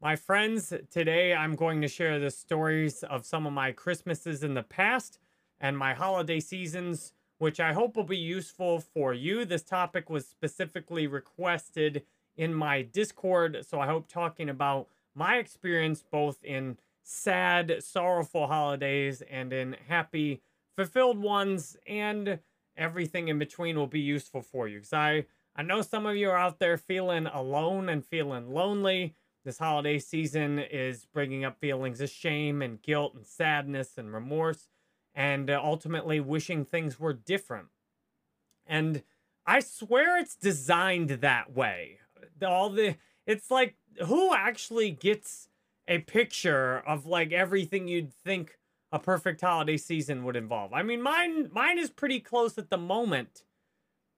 My friends, today I'm going to share the stories of some of my Christmases in the past and my holiday seasons, which I hope will be useful for you. This topic was specifically requested in my Discord, so I hope talking about my experience both in sad, sorrowful holidays and in happy, fulfilled ones and everything in between will be useful for you. Because I, I know some of you are out there feeling alone and feeling lonely. This holiday season is bringing up feelings of shame and guilt and sadness and remorse and uh, ultimately wishing things were different. And I swear it's designed that way. All the it's like who actually gets a picture of like everything you'd think a perfect holiday season would involve. I mean, mine mine is pretty close at the moment.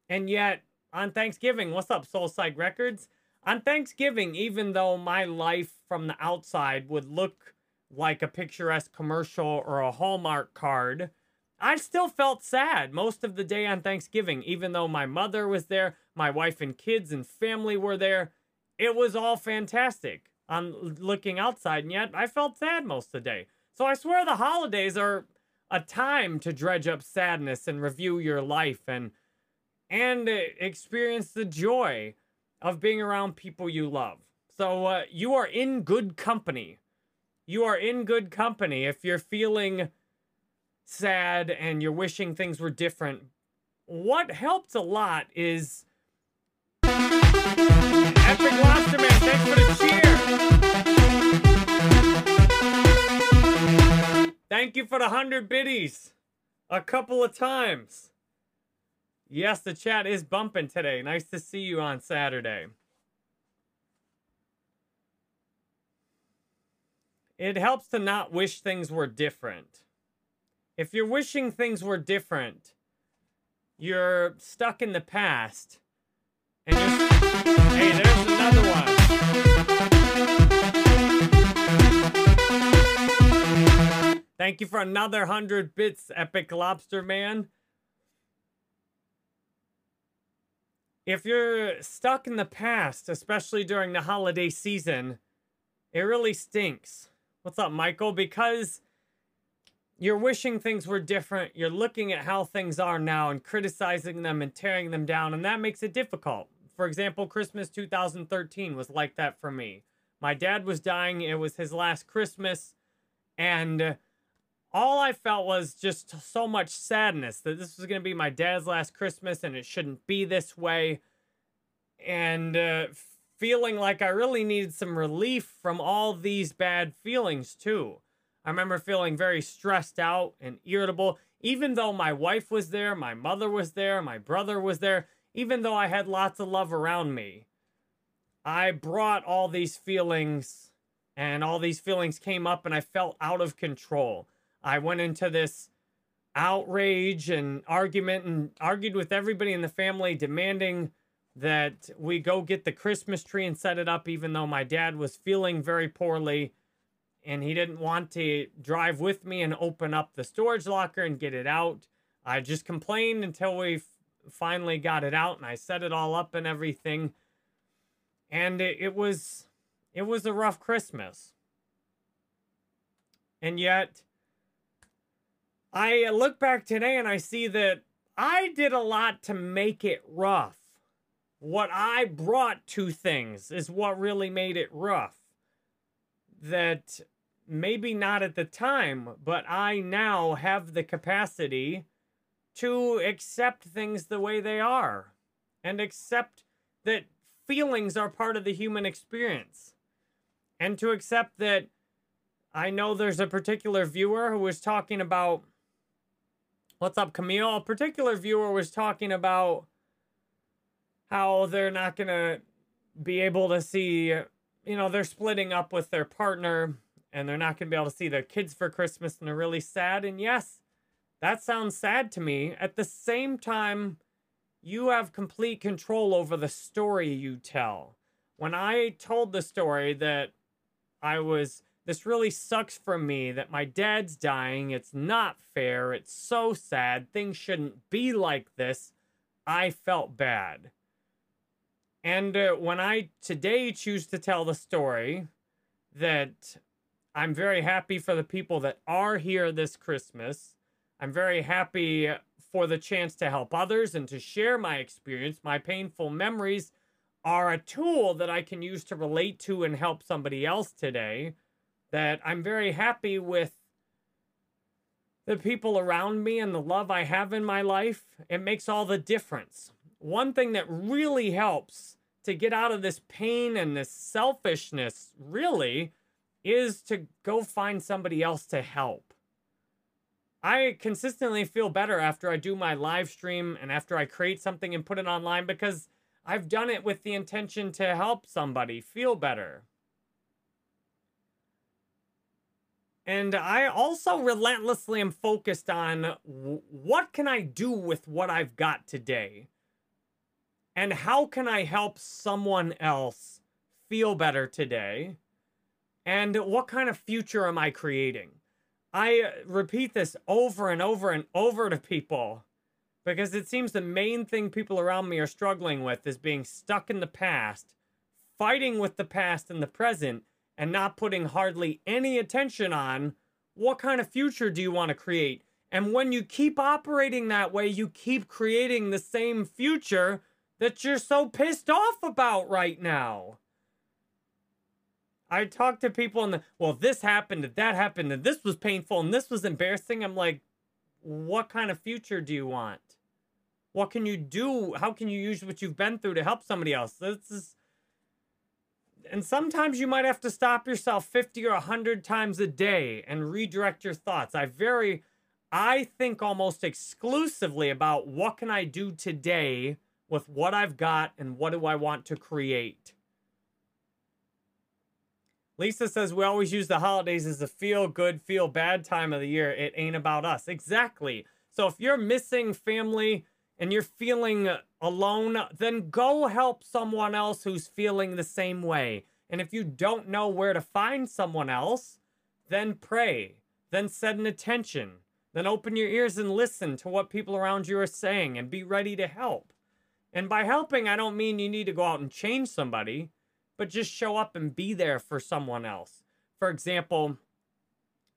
And yet on Thanksgiving, what's up, Soul Psych Records? On Thanksgiving, even though my life from the outside would look like a picturesque commercial or a Hallmark card, I still felt sad most of the day on Thanksgiving, even though my mother was there, my wife and kids and family were there. It was all fantastic on looking outside, and yet I felt sad most of the day. So I swear the holidays are a time to dredge up sadness and review your life and and uh, experience the joy of being around people you love. So uh, you are in good company. You are in good company if you're feeling sad and you're wishing things were different. What helps a lot is Epic Lobster Man, thanks for the cheer. Thank you for the 100 biddies a couple of times. Yes, the chat is bumping today. Nice to see you on Saturday. It helps to not wish things were different. If you're wishing things were different, you're stuck in the past. And you're... Hey, there's another one. Thank you for another 100 bits, Epic Lobster Man. If you're stuck in the past, especially during the holiday season, it really stinks. What's up, Michael? Because you're wishing things were different. You're looking at how things are now and criticizing them and tearing them down, and that makes it difficult. For example, Christmas 2013 was like that for me. My dad was dying. It was his last Christmas. And all I felt was just so much sadness that this was going to be my dad's last Christmas and it shouldn't be this way. And uh, feeling like I really needed some relief from all these bad feelings, too. I remember feeling very stressed out and irritable, even though my wife was there, my mother was there, my brother was there, even though I had lots of love around me. I brought all these feelings, and all these feelings came up, and I felt out of control. I went into this outrage and argument and argued with everybody in the family, demanding that we go get the Christmas tree and set it up, even though my dad was feeling very poorly and he didn't want to drive with me and open up the storage locker and get it out. I just complained until we finally got it out and I set it all up and everything. And it, it was it was a rough Christmas. And yet I look back today and I see that I did a lot to make it rough. What I brought to things is what really made it rough. That maybe not at the time, but I now have the capacity to accept things the way they are and accept that feelings are part of the human experience and to accept that I know there's a particular viewer who was talking about what's up Camille? A particular viewer was talking about how they're not going to be able to see you know they're splitting up with their partner and they're not going to be able to see their kids for Christmas and they're really sad. And yes that sounds sad to me. At the same time you have complete control over the story you tell. When I told the story that I was this really sucks for me that my dad's dying. It's not fair. It's so sad. Things shouldn't be like this. I felt bad. And uh, when I today choose to tell the story, that I'm very happy for the people that are here this Christmas. I'm very happy for the chance to help others and to share my experience. My painful memories are a tool that I can use to relate to and help somebody else today. That I'm very happy with the people around me and the love I have in my life. It makes all the difference. One thing that really helps to get out of this pain and this selfishness, really, is to go find somebody else to help. I consistently feel better after I do my live stream and after I create something and put it online because I've done it with the intention to help somebody feel better. And I also relentlessly am focused on what can I do with what I've got today? And how can I help someone else feel better today? And what kind of future am I creating? I uh, repeat this over and over and over to people because it seems the main thing people around me are struggling with is being stuck in the past, fighting with the past and the present, and not putting hardly any attention on what kind of future do you want to create. And when you keep operating that way, you keep creating the same future that you're so pissed off about right now. I talk to people and the, well, this happened and that happened and this was painful and this was embarrassing. I'm like, what kind of future do you want? What can you do? How can you use what you've been through to help somebody else? This is, and sometimes you might have to stop yourself 50 or 100 times a day and redirect your thoughts. I very, I think almost exclusively about what can I do today with what I've got and what do I want to create. Lisa says we always use the holidays as a feel good, feel bad time of the year. It ain't about us. Exactly. So if you're missing family and you're feeling alone, then go help someone else who's feeling the same way. And if you don't know where to find someone else, then pray, then set an attention, then open your ears and listen to what people around you are saying and be ready to help. And by helping, I don't mean you need to go out and change somebody but just show up and be there for someone else. For example,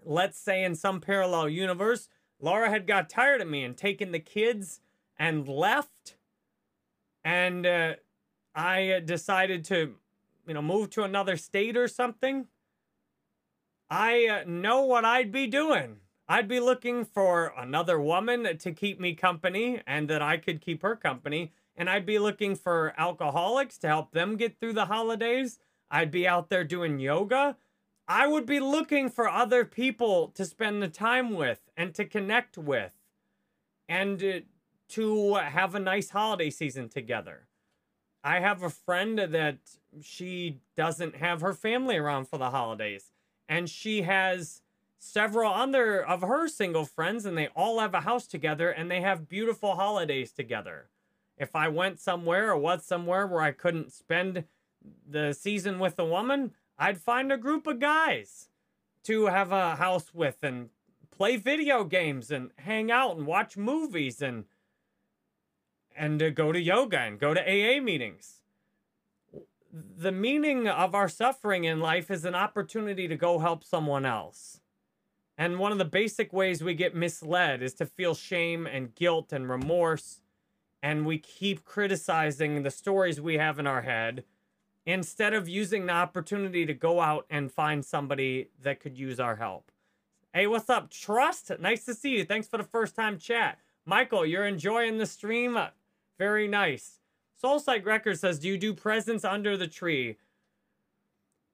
let's say in some parallel universe, Laura had got tired of me and taken the kids and left. And uh, I decided to, you know, move to another state or something. I uh, know what I'd be doing. I'd be looking for another woman to keep me company and that I could keep her company and I'd be looking for alcoholics to help them get through the holidays. I'd be out there doing yoga. I would be looking for other people to spend the time with and to connect with and uh, to have a nice holiday season together. I have a friend that she doesn't have her family around for the holidays, and she has several other of her single friends, and they all have a house together and they have beautiful holidays together. If I went somewhere or was somewhere where I couldn't spend the season with a woman, I'd find a group of guys to have a house with and play video games and hang out and watch movies and and to go to yoga and go to AA meetings. The meaning of our suffering in life is an opportunity to go help someone else. And one of the basic ways we get misled is to feel shame and guilt and remorse and we keep criticizing the stories we have in our head instead of using the opportunity to go out and find somebody that could use our help. Hey, what's up, Trust? Nice to see you. Thanks for the first time chat. Michael, you're enjoying the stream? Very nice. Soulsight Record says, Do you do presents under the tree?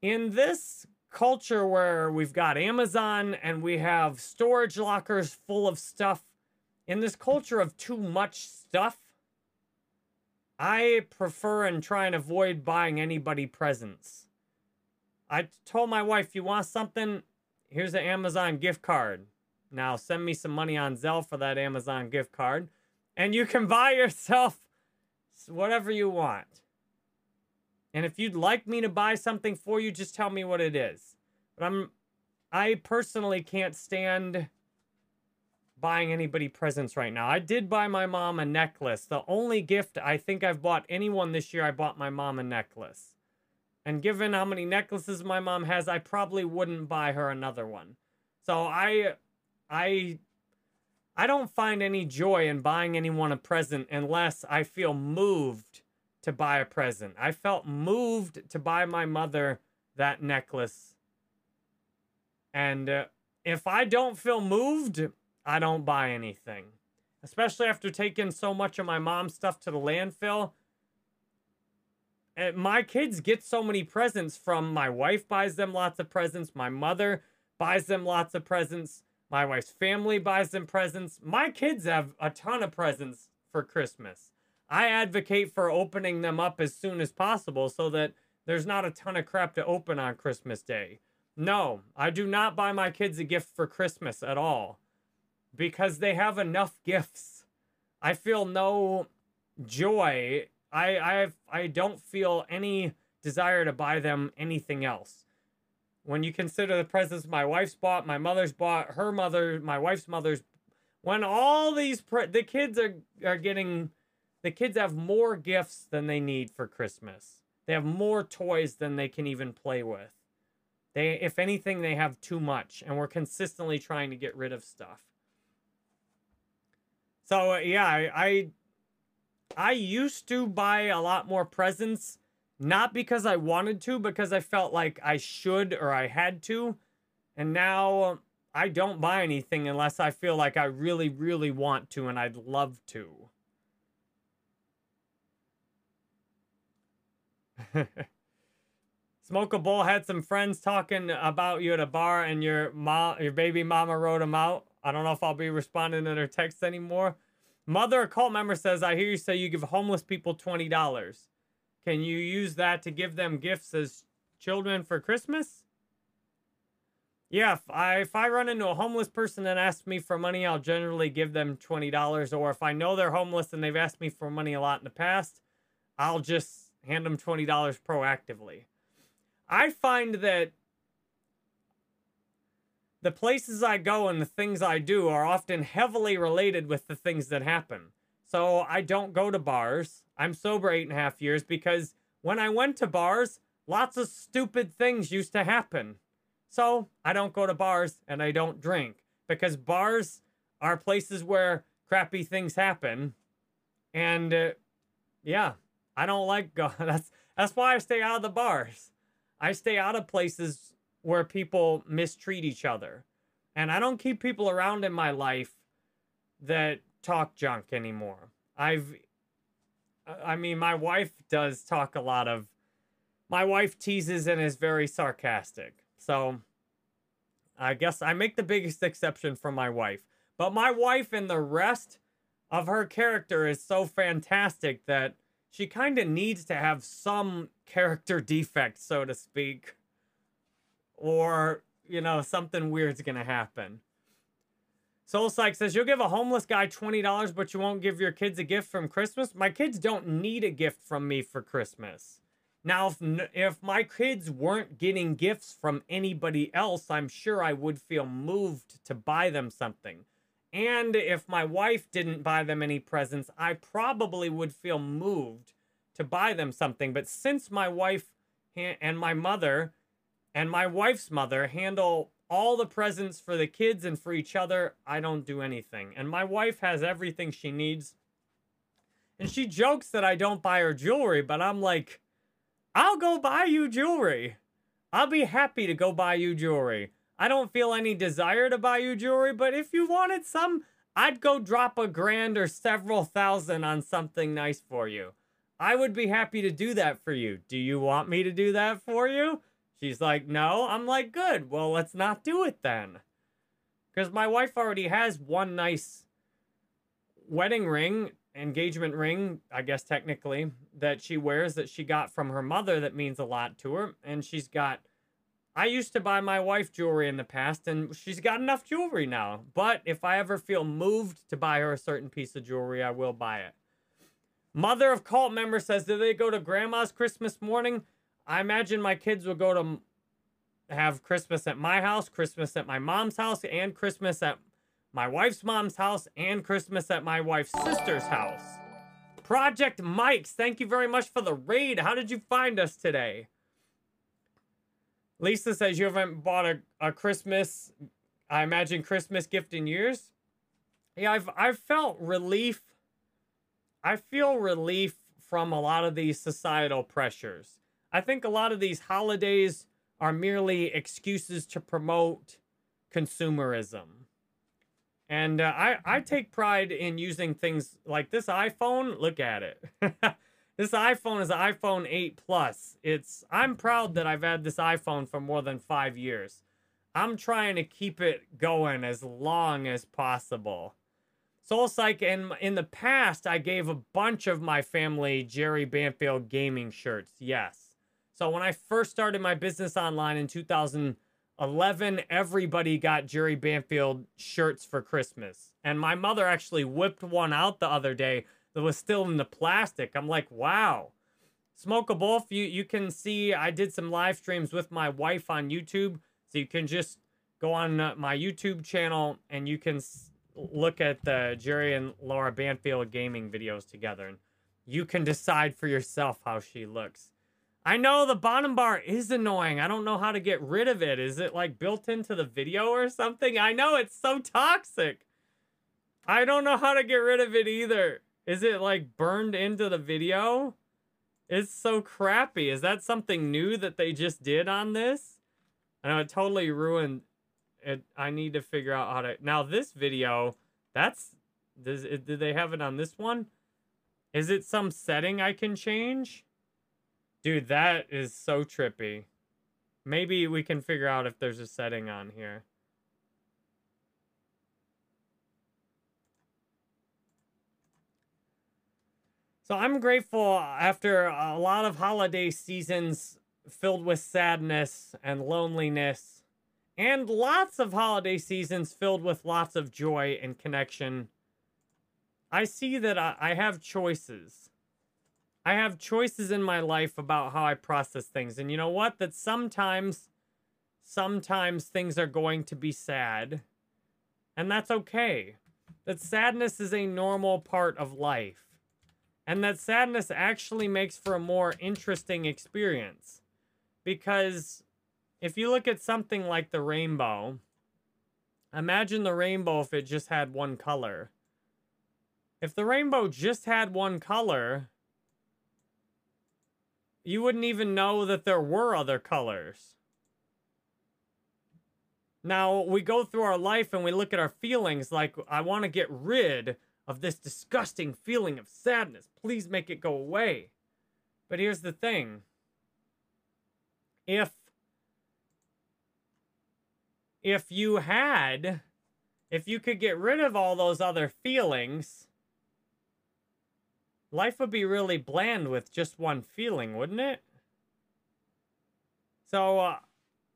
In this culture where we've got Amazon and we have storage lockers full of stuff, in this culture of too much stuff, I prefer and try and avoid buying anybody presents. I told my wife, you want something? Here's an Amazon gift card. Now send me some money on Zelle for that Amazon gift card. And you can buy yourself whatever you want. And if you'd like me to buy something for you, just tell me what it is. But I'm I personally can't stand buying anybody presents right now. I did buy my mom a necklace. The only gift I think I've bought anyone this year, I bought my mom a necklace. And given how many necklaces my mom has, I probably wouldn't buy her another one. So I I I don't find any joy in buying anyone a present unless I feel moved to buy a present. I felt moved to buy my mother that necklace. And uh, if I don't feel moved, I don't buy anything. Especially after taking so much of my mom's stuff to the landfill. And my kids get so many presents from my wife buys them lots of presents, my mother buys them lots of presents, my wife's family buys them presents. My kids have a ton of presents for Christmas. I advocate for opening them up as soon as possible so that there's not a ton of crap to open on Christmas Day. No, I do not buy my kids a gift for Christmas at all because they have enough gifts. I feel no joy. I I I don't feel any desire to buy them anything else. When you consider the presents my wife's bought, my mother's bought, her mother, my wife's mother's, when all these pre- the kids are are getting the kids have more gifts than they need for Christmas. They have more toys than they can even play with. They, if anything, they have too much, and we're consistently trying to get rid of stuff. So uh, yeah, I, I, I used to buy a lot more presents, not because I wanted to, because I felt like I should or I had to, and now I don't buy anything unless I feel like I really, really want to, and I'd love to. Smoke a Bowl had some friends talking about you at a bar, and your mom, your baby mama wrote them out. I don't know if I'll be responding to their texts anymore. Mother, a cult member says, "I hear you say you give homeless people twenty dollars. Can you use that to give them gifts as children for Christmas?" Yeah, if I if I run into a homeless person and asks me for money, I'll generally give them twenty dollars. Or if I know they're homeless and they've asked me for money a lot in the past, I'll just hand them $20 proactively. I find that the places I go and the things I do are often heavily related with the things that happen. So I don't go to bars. I'm sober eight and a half years because when I went to bars, lots of stupid things used to happen. So I don't go to bars and I don't drink because bars are places where crappy things happen. And uh, yeah, I don't like going. That's that's why I stay out of the bars. I stay out of places where people mistreat each other. And I don't keep people around in my life that talk junk anymore. I've I mean my wife does talk a lot of my wife teases and is very sarcastic. So I guess I make the biggest exception for my wife. But my wife and the rest of her character is so fantastic that she kind of needs to have some character defect, so to speak, or you know something weird's gonna happen. Soul Psych says you'll give a homeless guy twenty dollars, but you won't give your kids a gift from Christmas. My kids don't need a gift from me for Christmas. Now, if, if my kids weren't getting gifts from anybody else, I'm sure I would feel moved to buy them something. And if my wife didn't buy them any presents, I probably would feel moved to buy them something. But since my wife and my mother and my wife's mother handle all the presents for the kids and for each other, I don't do anything. And my wife has everything she needs. And she jokes that I don't buy her jewelry, but I'm like, I'll go buy you jewelry. I'll be happy to go buy you jewelry. I don't feel any desire to buy you jewelry, but if you wanted some, I'd go drop a grand or several thousand on something nice for you. I would be happy to do that for you. Do you want me to do that for you? She's like, no. I'm like, good. Well, let's not do it then. Because my wife already has one nice wedding ring, engagement ring, I guess technically, that she wears that she got from her mother that means a lot to her. And she's got I used to buy my wife jewelry in the past, and she's got enough jewelry now. But if I ever feel moved to buy her a certain piece of jewelry, I will buy it. Mother of cult member says, Do they go to grandma's Christmas morning? I imagine my kids will go to have Christmas at my house, Christmas at my mom's house, and Christmas at my wife's mom's house, and Christmas at my wife's sister's house. Project Mike's, thank you very much for the raid. How did you find us today? Lisa says you haven't bought a, a Christmas, I imagine Christmas gift in years. Yeah, I've I've felt relief. I feel relief from a lot of these societal pressures. I think a lot of these holidays are merely excuses to promote consumerism. And uh, I, I take pride in using things like this iPhone. Look at it. this iPhone is an iPhone 8 Plus. It's I'm proud that I've had this iPhone for more than five years. I'm trying to keep it going as long as possible. Soul Psych, in, in the past, I gave a bunch of my family Jerry Banfield gaming shirts. Yes. So when I first started my business online in 2011, everybody got Jerry Banfield shirts for Christmas. And my mother actually whipped one out the other day that was still in the plastic. I'm like, wow. Smoke a Wolf, you, you can see I did some live streams with my wife on YouTube. So you can just go on uh, my YouTube channel and you can look at the Jerry and Laura Banfield gaming videos together. And you can decide for yourself how she looks. I know the bottom bar is annoying. I don't know how to get rid of it. Is it like built into the video or something? I know it's so toxic. I don't know how to get rid of it either. Is it like burned into the video? It's so crappy. Is that something new that they just did on this? I know it totally ruined it. I need to figure out how to. Now, this video, that's. Does it, did they have it on this one? Is it some setting I can change? Dude, that is so trippy. Maybe we can figure out if there's a setting on here. So I'm grateful after a lot of holiday seasons filled with sadness and loneliness, and lots of holiday seasons filled with lots of joy and connection. I see that I have choices. I have choices in my life about how I process things. And you know what? That sometimes, sometimes things are going to be sad. And that's okay. That sadness is a normal part of life. And that sadness actually makes for a more interesting experience. Because if you look at something like the rainbow, imagine the rainbow if it just had one color. If the rainbow just had one color, you wouldn't even know that there were other colors. Now, we go through our life and we look at our feelings like, I want to get rid of this disgusting feeling of sadness. Please make it go away. But here's the thing if if you had if you could get rid of all those other feelings life would be really bland with just one feeling wouldn't it so uh,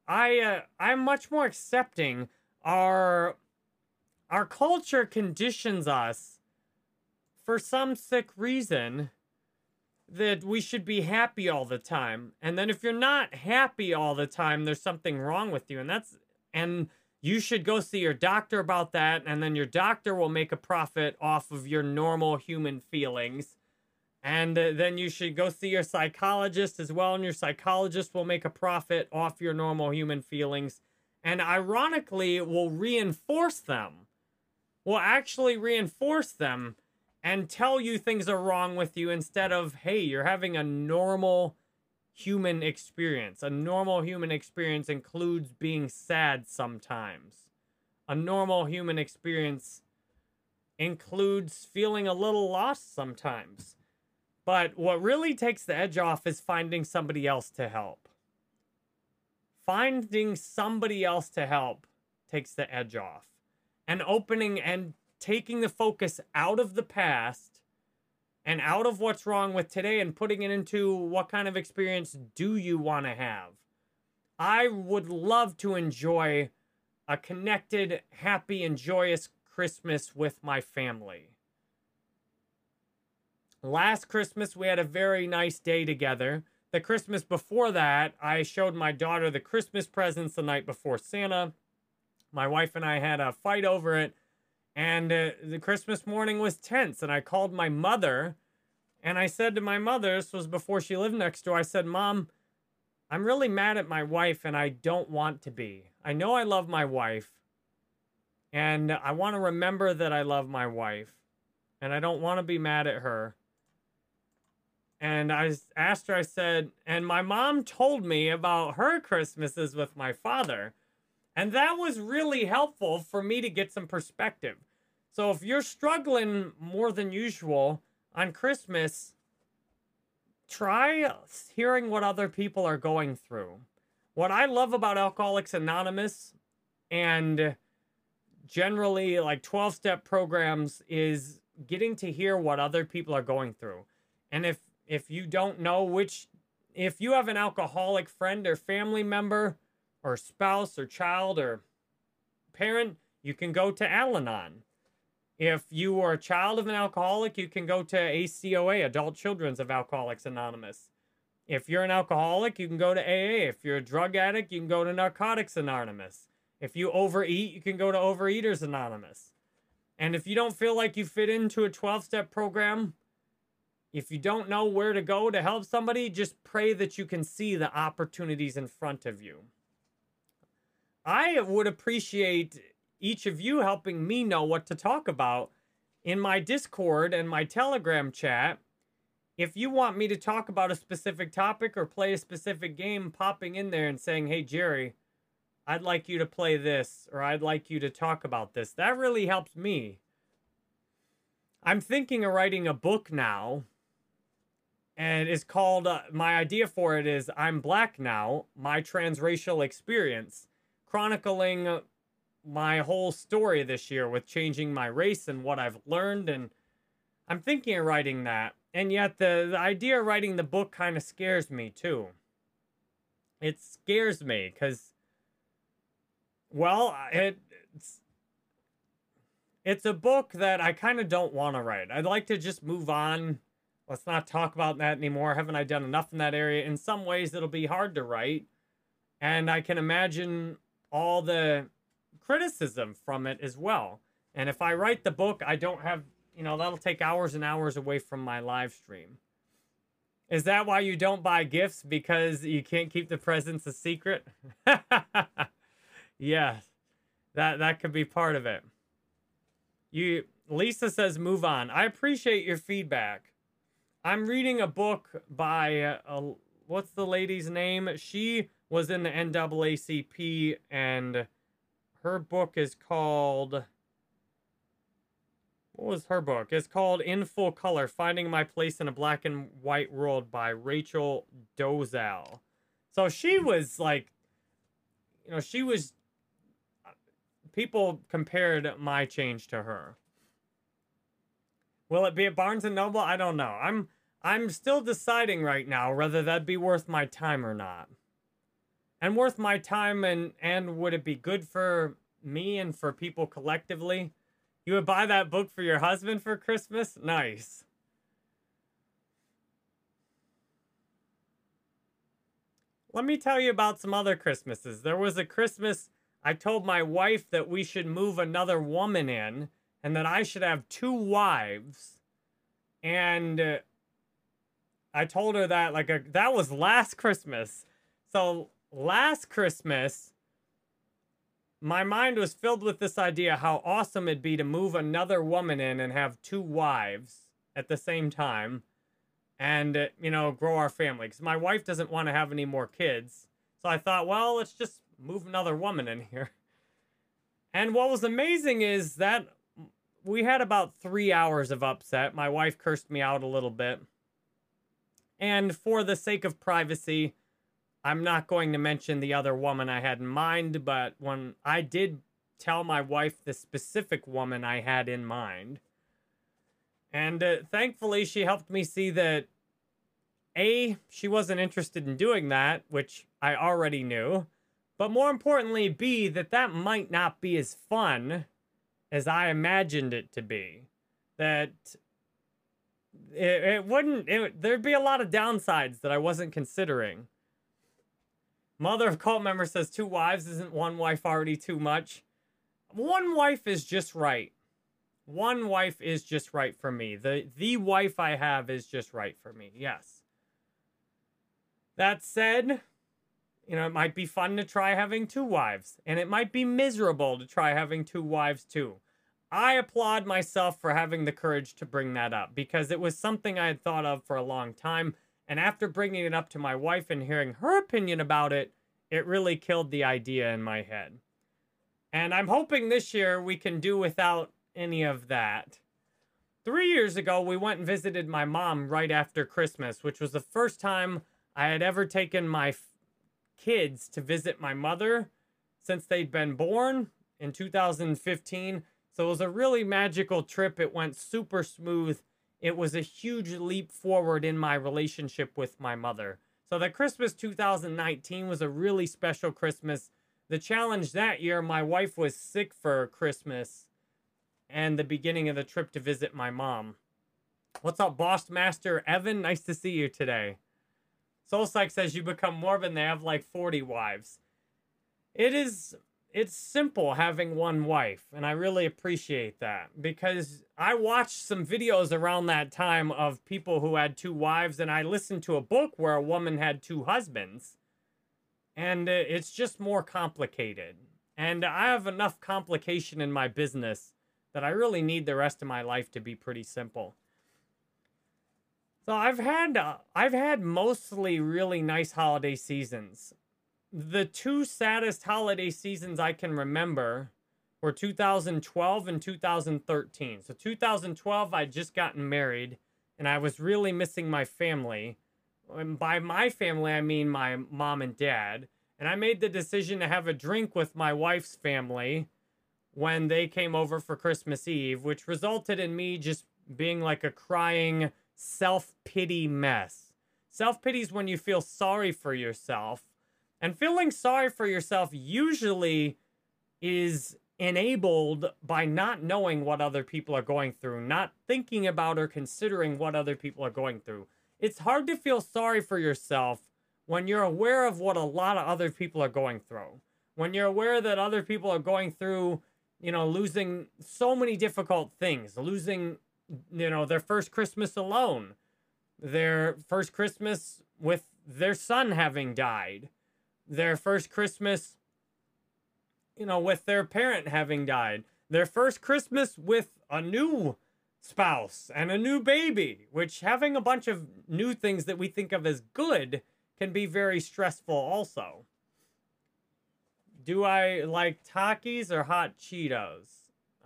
i uh, i'm much more accepting our our culture conditions us for some sick reason that we should be happy all the time. And then if you're not happy all the time, there's something wrong with you. And that's, and you should go see your doctor about that. And then your doctor will make a profit off of your normal human feelings. And uh, then you should go see your psychologist as well. And your psychologist will make a profit off your normal human feelings. And ironically, will reinforce them, will actually reinforce them and tell you things are wrong with you instead of, hey, you're having a normal human experience. A normal human experience includes being sad sometimes. A normal human experience includes feeling a little lost sometimes. But what really takes the edge off is finding somebody else to help. Finding somebody else to help takes the edge off. And opening and taking the focus out of the past and out of what's wrong with today and putting it into what kind of experience do you want to have. I would love to enjoy a connected, happy, and joyous Christmas with my family. Last Christmas, we had a very nice day together. The Christmas before that, I showed my daughter the Christmas presents the night before Santa. My wife and I had a fight over it and uh, the Christmas morning was tense. And I called my mother and I said to my mother, this was before she lived next door, I said, Mom, I'm really mad at my wife and I don't want to be. I know I love my wife and I want to remember that I love my wife and I don't want to be mad at her. And I asked her, I said, and my mom told me about her Christmases with my father. And that was really helpful for me to get some perspective. So if you're struggling more than usual on Christmas, try hearing what other people are going through. What I love about Alcoholics Anonymous and generally like 12 step programs is getting to hear what other people are going through. And if if you don't know which if you have an alcoholic friend or family member or spouse or child or parent, you can go to Al Anon. If you are a child of an alcoholic, you can go to ACOA, Adult Children's of Alcoholics Anonymous. If you're an alcoholic, you can go to AA. If you're a drug addict, you can go to Narcotics Anonymous. If you overeat, you can go to Overeaters Anonymous. And if you don't feel like you fit into a 12 step program, if you don't know where to go to help somebody, just pray that you can see the opportunities in front of you. I would appreciate each of you helping me know what to talk about in my Discord and my Telegram chat. If you want me to talk about a specific topic or play a specific game, popping in there and saying, hey, Jerry, I'd like you to play this or I'd like you to talk about this. That really helps me. I'm thinking of writing a book now. And it's called, uh, my idea for it is I'm Black Now, My Transracial Experience, chronicling my whole story this year with changing my race and what I've learned. And I'm thinking of writing that. And yet, the, the idea of writing the book kind of scares me too. It scares me because, well, it, it's, it's a book that I kind of don't want to write. I'd like to just move on. Let's not talk about that anymore. Haven't I done enough in that area? In some ways, it'll be hard to write. And I can imagine all the criticism from it as well. And if I write the book, I don't have, you know, that'll take hours and hours away from my live stream. Is that why you don't buy gifts? Because you can't keep the presents a secret? yes. That that could be part of it. You Lisa says move on. I appreciate your feedback. I'm reading a book by uh, what's the lady's name? She was in the NAACP and her book is called. What was her book? It's called In Full Color Finding My Place in a Black and White World by Rachel Dolezal. So she was like, you know, she was. People compared my change to her. Will it be at Barnes and Noble? I don't know. I'm I'm still deciding right now whether that'd be worth my time or not. And worth my time and and would it be good for me and for people collectively? You would buy that book for your husband for christmas? Nice. Let me tell you about some other christmases. There was a christmas i told my wife that we should move another woman in and that i should have two wives and uh, i told her that like a, that was last christmas so last Christmas, my mind was filled with this idea how awesome it'd be to move another woman in and have two wives at the same time and, uh, you know, grow our family. Because my wife doesn't want to have any more kids. So I thought, well, let's just move another woman in here. And what was amazing is that we had about three hours of upset. My wife cursed me out a little bit. And for the sake of privacy, I'm not going to mention the other woman I had in mind, but when I did tell my wife the specific woman I had in mind, and uh, thankfully she helped me see that A, she wasn't interested in doing that, which I already knew, but more importantly, B, that that might not be as fun as I imagined it to be. That it, it wouldn't, it, there'd be a lot of downsides that I wasn't considering. Mother of cult member says two wives isn't one wife already too much. One wife is just right. One wife is just right for me. The the wife I have is just right for me. Yes. That said, you know, it might be fun to try having two wives, and it might be miserable to try having two wives too. I applaud myself for having the courage to bring that up because it was something I had thought of for a long time. And after bringing it up to my wife and hearing her opinion about it, it really killed the idea in my head. And I'm hoping this year we can do without any of that. Three years ago, we went and visited my mom right after Christmas, which was the first time I had ever taken my kids to visit my mother since they'd been born in 2015. So it was a really magical trip. It went super smooth. It was a huge leap forward in my relationship with my mother. So the Christmas 2019 was a really special Christmas. The challenge that year, my wife was sick for Christmas and the beginning of the trip to visit my mom. What's up, Boss Master Evan? Nice to see you today. Soul Psych says you become Mormon, they have like 40 wives. It is it's simple having one wife, and I really appreciate that because I watched some videos around that time of people who had two wives, and I listened to a book where a woman had two husbands, and it's just more complicated. And I have enough complication in my business that I really need the rest of my life to be pretty simple. So I've had uh, I've had mostly really nice holiday seasons. The two saddest holiday seasons I can remember were 2012 and 2013. So 2012 I'd just gotten married and I was really missing my family. And by my family I mean my mom and dad. And I made the decision to have a drink with my wife's family when they came over for Christmas Eve, which resulted in me just being like a crying self pity mess. Self pity is when you feel sorry for yourself. And feeling sorry for yourself usually is enabled by not knowing what other people are going through, not thinking about or considering what other people are going through. It's hard to feel sorry for yourself when you're aware of what a lot of other people are going through. When you're aware that other people are going through, you know, losing so many difficult things, losing you know, their first Christmas alone, their first Christmas with their son having died, their first Christmas, you know, with their parent having died, their first Christmas with a new spouse and a new baby, which having a bunch of new things that we think of as good can be very stressful also. Do I like Takis or hot Cheetos?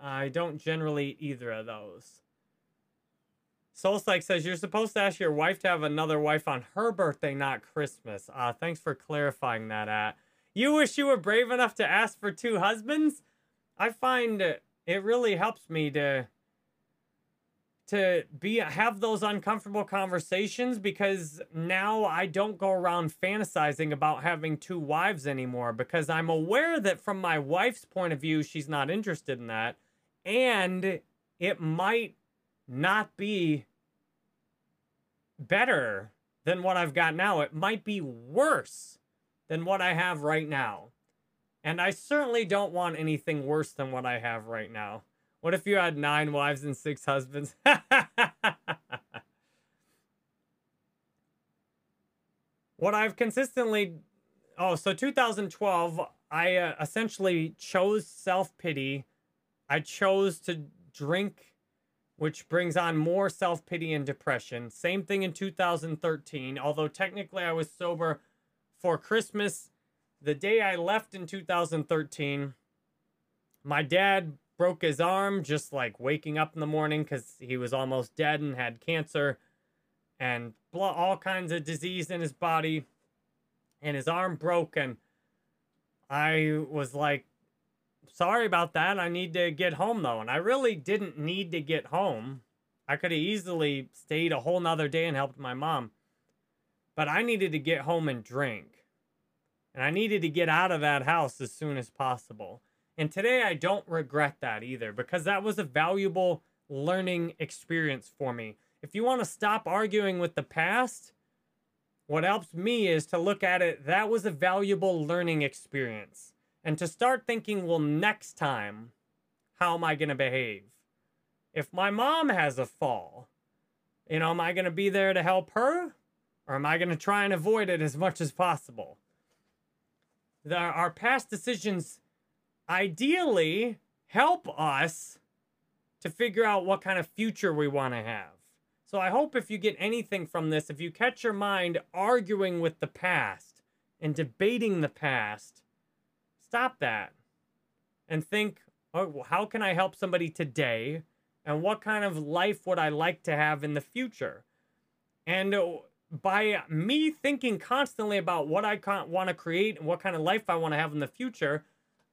I don't generally eat either of those. Soulspike says you're supposed to ask your wife to have another wife on her birthday, not Christmas. Uh, thanks for clarifying that. At you wish you were brave enough to ask for two husbands. I find it really helps me to to be have those uncomfortable conversations because now I don't go around fantasizing about having two wives anymore because I'm aware that from my wife's point of view she's not interested in that and it might not be better than what I've got now. It might be worse than what I have right now. And I certainly don't want anything worse than what I have right now. What if you had nine wives and six husbands? what I've consistently. Oh, so 2012, I uh, essentially chose self pity. I chose to drink which brings on more self pity and depression. Same thing in 2013, although technically I was sober for Christmas. The day I left in 2013, my dad broke his arm just like waking up in the morning because he was almost dead and had cancer and all kinds of disease in his body. And his arm broke, and I was like, sorry about that. I need to get home though. And I really didn't need to get home. I could have easily stayed a whole nother day and helped my mom. But I needed to get home and drink. And I needed to get out of that house as soon as possible. And today I don't regret that either because that was a valuable learning experience for me. If you want to stop arguing with the past, what helps me is to look at it that was a valuable learning experience and to start thinking, well, next time, how am I going to behave? If my mom has a fall, you know, am I going to be there to help her? Or am I going to try and avoid it as much as possible? our past decisions ideally help us to figure out what kind of future we want to have. So I hope if you get anything from this, if you catch your mind arguing with the past and debating the past, stop that and think, oh, how can I help somebody today? And what kind of life would I like to have in the future? And uh, by me thinking constantly about what I want to create and what kind of life I want to have in the future,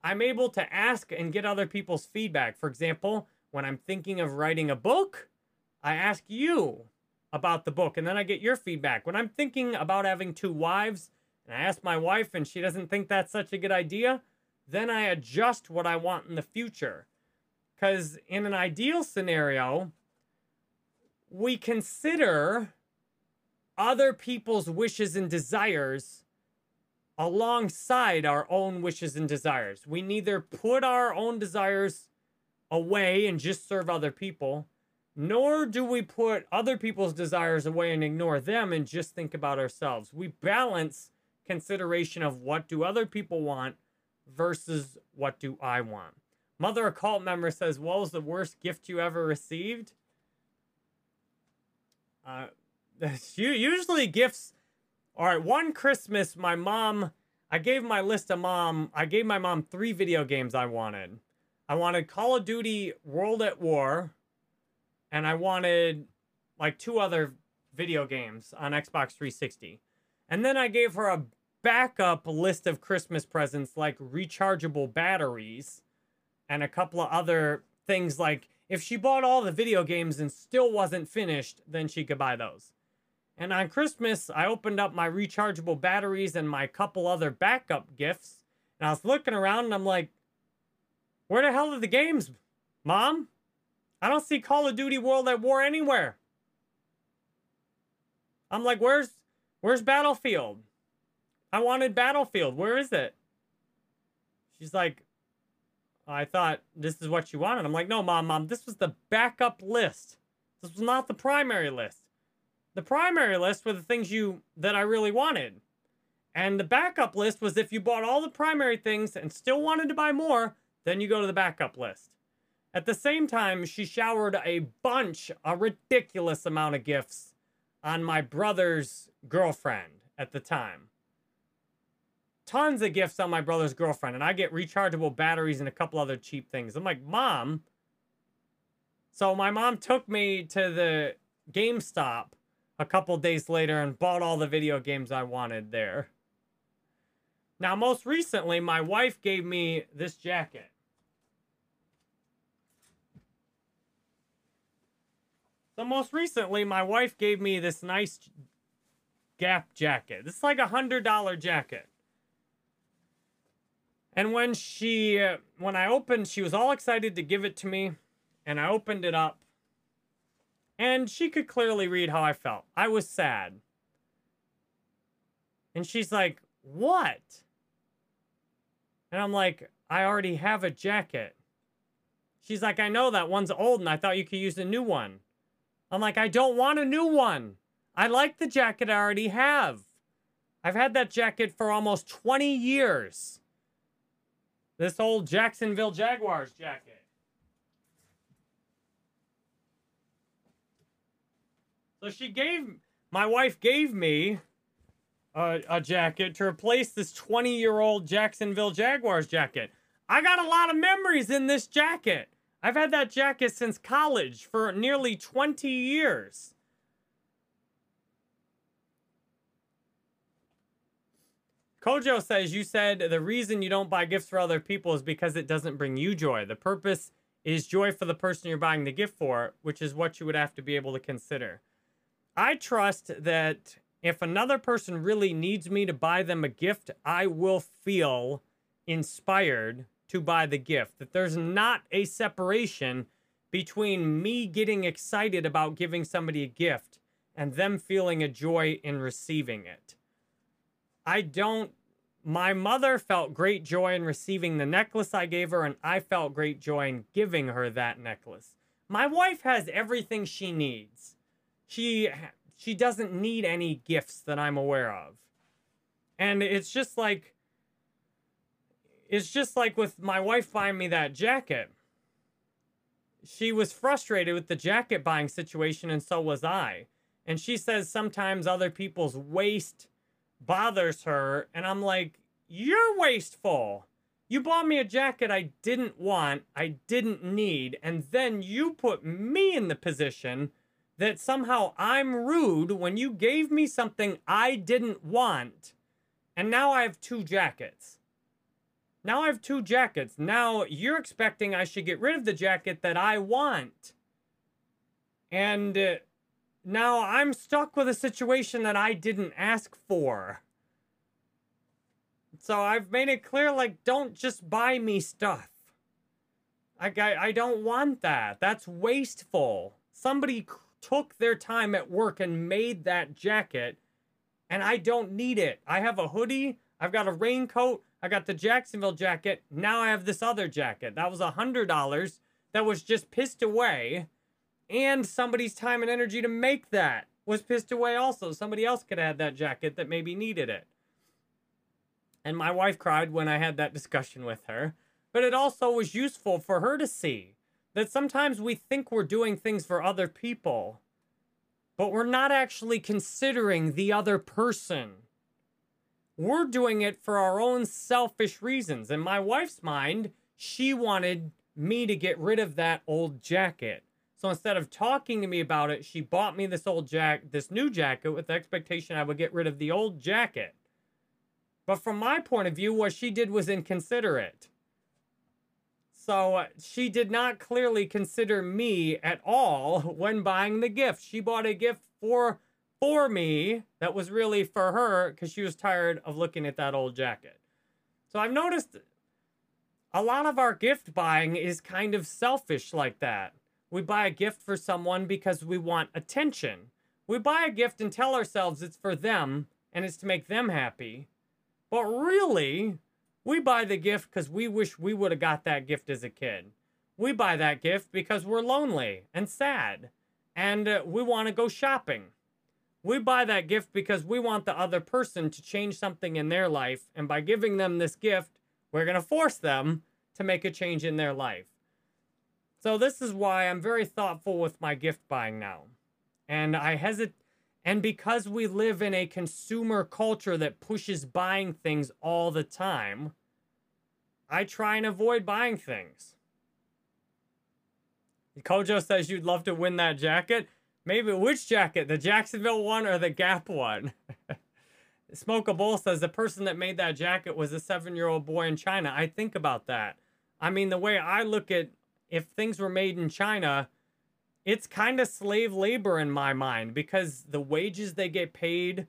I'm able to ask and get other people's feedback. For example, when I'm thinking of writing a book, I ask you about the book and then I get your feedback. When I'm thinking about having two wives and I ask my wife and she doesn't think that's such a good idea, then I adjust what I want in the future. Because in an ideal scenario, we consider other people's wishes and desires alongside our own wishes and desires. We neither put our own desires away and just serve other people, nor do we put other people's desires away and ignore them and just think about ourselves. We balance consideration of what do other people want versus what do I want. Mother occult member says, "What was the worst gift you ever received?" Uh, usually gifts. All right, one Christmas, my mom. I gave my list of mom. I gave my mom three video games I wanted. I wanted Call of Duty World at War, and I wanted like two other video games on Xbox 360. And then I gave her a backup list of Christmas presents like rechargeable batteries and a couple of other things like if she bought all the video games and still wasn't finished, then she could buy those. And on Christmas, I opened up my rechargeable batteries and my couple other backup gifts. And I was looking around and I'm like, where the hell are the games, Mom? I don't see Call of Duty World at War anywhere. I'm like, where's where's Battlefield? I wanted Battlefield. Where is it? She's like, I thought this is what you wanted. I'm like, no, mom, mom, this was the backup list. This was not the primary list. The primary list were the things you that I really wanted. And the backup list was if you bought all the primary things and still wanted to buy more, then you go to the backup list. At the same time, she showered a bunch, a ridiculous amount of gifts on my brother's girlfriend at the time. Tons of gifts on my brother's girlfriend, and I get rechargeable batteries and a couple other cheap things. I'm like, Mom. So my mom took me to the GameStop a couple days later and bought all the video games I wanted there. Now, most recently, my wife gave me this jacket. So most recently, my wife gave me this nice Gap jacket. This is like a hundred dollar jacket. And when she, uh, when I opened, she was all excited to give it to me, and I opened it up, and she could clearly read how I felt. I was sad. And she's like, "What?" And I'm like, "I already have a jacket." She's like, "I know that one's old, and I thought you could use a new one." I'm like, I don't want a new one. I like the jacket I already have. I've had that jacket for almost 20 years. This old Jacksonville Jaguars jacket. So she gave, my wife gave me a, a jacket to replace this 20 year old Jacksonville Jaguars jacket. I got a lot of memories in this jacket. I've had that jacket since college for nearly 20 years. Kojo says, You said the reason you don't buy gifts for other people is because it doesn't bring you joy. The purpose is joy for the person you're buying the gift for, which is what you would have to be able to consider. I trust that if another person really needs me to buy them a gift, I will feel inspired to buy the gift. That there's not a separation between me getting excited about giving somebody a gift and them feeling a joy in receiving it. I don't. My mother felt great joy in receiving the necklace I gave her, and I felt great joy in giving her that necklace. My wife has everything she needs. She she doesn't need any gifts that I'm aware of. And it's just like it's just like with my wife buying me that jacket. She was frustrated with the jacket buying situation, and so was I. And she says sometimes other people's waste bothers her. And I'm like, You're wasteful. You bought me a jacket I didn't want, I didn't need, and then you put me in the position that somehow I'm rude when you gave me something I didn't want, and now I have two jackets. Now I have two jackets. Now you're expecting I should get rid of the jacket that I want. And uh, now I'm stuck with a situation that I didn't ask for. So I've made it clear like, don't just buy me stuff. Like, I, I don't want that. That's wasteful. Somebody took their time at work and made that jacket, and I don't need it. I have a hoodie, I've got a raincoat, I got the Jacksonville jacket. Now I have this other jacket. That was a $100 that was just pissed away. And somebody's time and energy to make that was pissed away also. Somebody else could have had that jacket that maybe needed it. And my wife cried when I had that discussion with her. But it also was useful for her to see that sometimes we think we're doing things for other people, but we're not actually considering the other person. We're doing it for our own selfish reasons. In my wife's mind, she wanted me to get rid of that old jacket. So instead of talking to me about it, she bought me this old jack this new jacket with the expectation I would get rid of the old jacket. But from my point of view, what she did was inconsiderate. So uh, she did not clearly consider me at all when buying the gift. She bought a gift for for me that was really for her because she was tired of looking at that old jacket. So I've noticed a lot of our gift buying is kind of selfish like that. We buy a gift for someone because we want attention. We buy a gift and tell ourselves it's for them and it's to make them happy. But really, we buy the gift because we wish we would have got that gift as a kid. We buy that gift because we're lonely and sad and uh, we want to go shopping. We buy that gift because we want the other person to change something in their life. And by giving them this gift, we're going to force them to make a change in their life. So, this is why I'm very thoughtful with my gift buying now. And I hesitate. And because we live in a consumer culture that pushes buying things all the time, I try and avoid buying things. Kojo says you'd love to win that jacket. Maybe which jacket? The Jacksonville one or the Gap one? Smoke a Bowl says the person that made that jacket was a seven year old boy in China. I think about that. I mean, the way I look at if things were made in China, it's kind of slave labor in my mind because the wages they get paid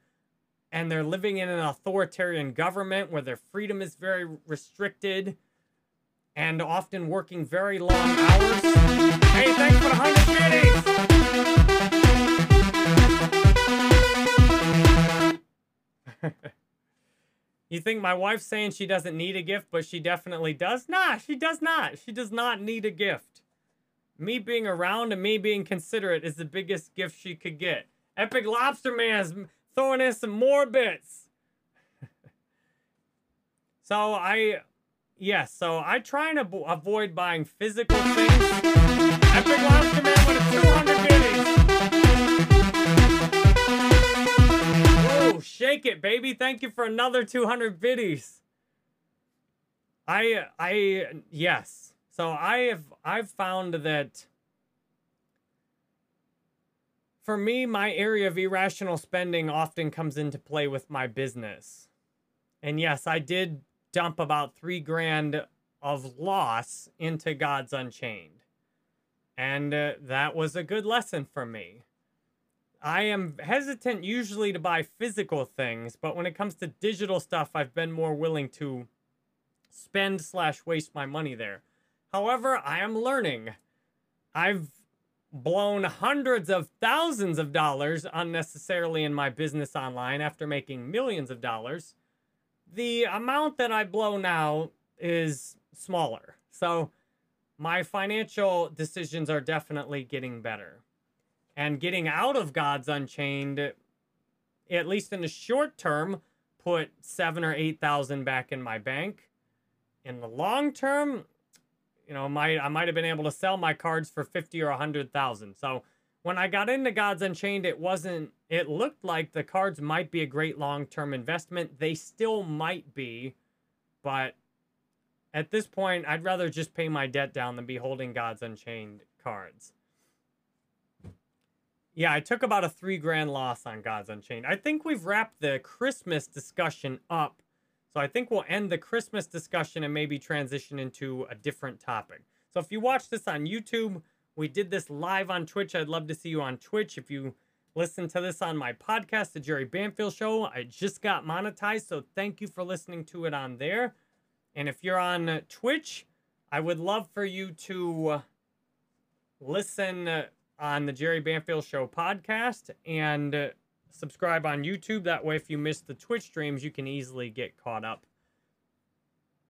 and they're living in an authoritarian government where their freedom is very restricted and often working very long hours. Hey, thanks for the 100 you think my wife's saying she doesn't need a gift, but she definitely does? Nah, she does not. She does not need a gift. Me being around and me being considerate is the biggest gift she could get. Epic Lobster Man is throwing in some more bits. so I, yes, so I try and avoid buying physical things. Epic Lobster Man with a 200 shake it, baby. Thank you for another 200 biddies. I, I, yes. So I have, I've found that for me, my area of irrational spending often comes into play with my business. And yes, I did dump about three grand of loss into Gods Unchained. And uh, that was a good lesson for me. I am hesitant usually to buy physical things, but when it comes to digital stuff, I've been more willing to spend slash waste my money there. However, I am learning. I've blown hundreds of thousands of dollars unnecessarily in my business online after making millions of dollars, the amount that I blow now is smaller. So my financial decisions are definitely getting better. And getting out of Gods Unchained, at least in the short term, put seven or eight thousand back in my bank. in the long term, you know, might I might have been able to sell my cards for 50 or a 100,000. So when I got into Gods Unchained, it wasn't it looked like the cards might be a great long-term investment. They still might be, but at this point, I'd rather just pay my debt down than be holding Gods Unchained cards. Yeah, I took about a three grand loss on Gods Unchained. I think we've wrapped the Christmas discussion up. So I think we'll end the Christmas discussion and maybe transition into a different topic. So if you watch this on YouTube, we did this live on Twitch. I'd love to see you on Twitch. If you listen to this on my podcast, The Jerry Banfield Show, I just got monetized. So thank you for listening to it on there. And if you're on Twitch, I would love for you to listen on the Jerry Banfield Show podcast and uh, subscribe on YouTube. That way, if you miss the Twitch streams, you can easily get caught up